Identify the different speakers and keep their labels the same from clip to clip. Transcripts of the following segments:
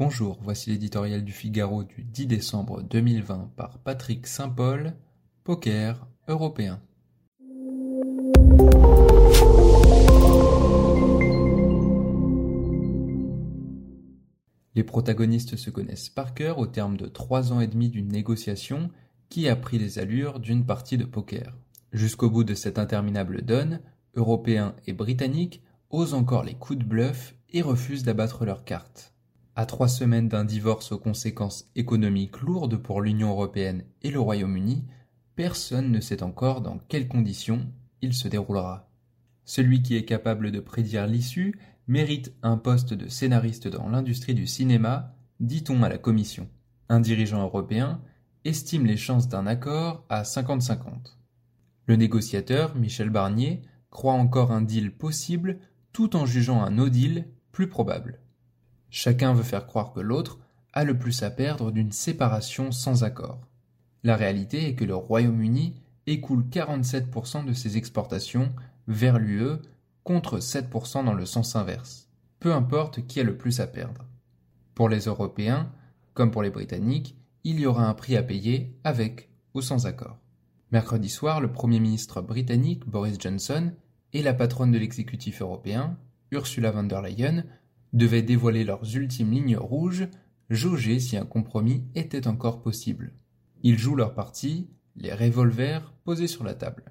Speaker 1: Bonjour, voici l'éditorial du Figaro du 10 décembre 2020 par Patrick Saint-Paul, Poker européen. Les protagonistes se connaissent par cœur au terme de trois ans et demi d'une négociation qui a pris les allures d'une partie de poker. Jusqu'au bout de cette interminable donne, Européens et Britanniques osent encore les coups de bluff et refusent d'abattre leurs cartes. À trois semaines d'un divorce aux conséquences économiques lourdes pour l'Union européenne et le Royaume-Uni, personne ne sait encore dans quelles conditions il se déroulera. Celui qui est capable de prédire l'issue mérite un poste de scénariste dans l'industrie du cinéma, dit-on à la Commission. Un dirigeant européen estime les chances d'un accord à 50-50. Le négociateur, Michel Barnier, croit encore un deal possible tout en jugeant un no deal plus probable. Chacun veut faire croire que l'autre a le plus à perdre d'une séparation sans accord. La réalité est que le Royaume-Uni écoule 47% de ses exportations vers l'UE contre 7% dans le sens inverse. Peu importe qui a le plus à perdre. Pour les Européens, comme pour les Britanniques, il y aura un prix à payer avec ou sans accord. Mercredi soir, le Premier ministre britannique Boris Johnson et la patronne de l'exécutif européen, Ursula von der Leyen, devaient dévoiler leurs ultimes lignes rouges, jauger si un compromis était encore possible. Ils jouent leur partie, les revolvers posés sur la table.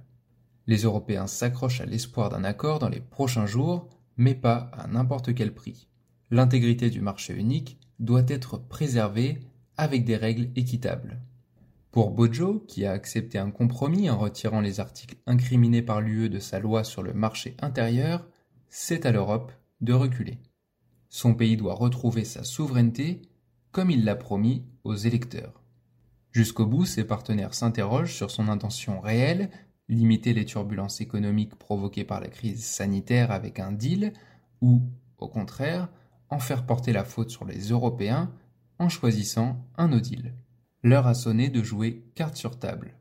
Speaker 1: Les Européens s'accrochent à l'espoir d'un accord dans les prochains jours, mais pas à n'importe quel prix. L'intégrité du marché unique doit être préservée avec des règles équitables. Pour Bojo, qui a accepté un compromis en retirant les articles incriminés par l'UE de sa loi sur le marché intérieur, c'est à l'Europe de reculer. Son pays doit retrouver sa souveraineté, comme il l'a promis aux électeurs. Jusqu'au bout, ses partenaires s'interrogent sur son intention réelle, limiter les turbulences économiques provoquées par la crise sanitaire avec un deal, ou, au contraire, en faire porter la faute sur les Européens en choisissant un no deal. L'heure a sonné de jouer carte sur table.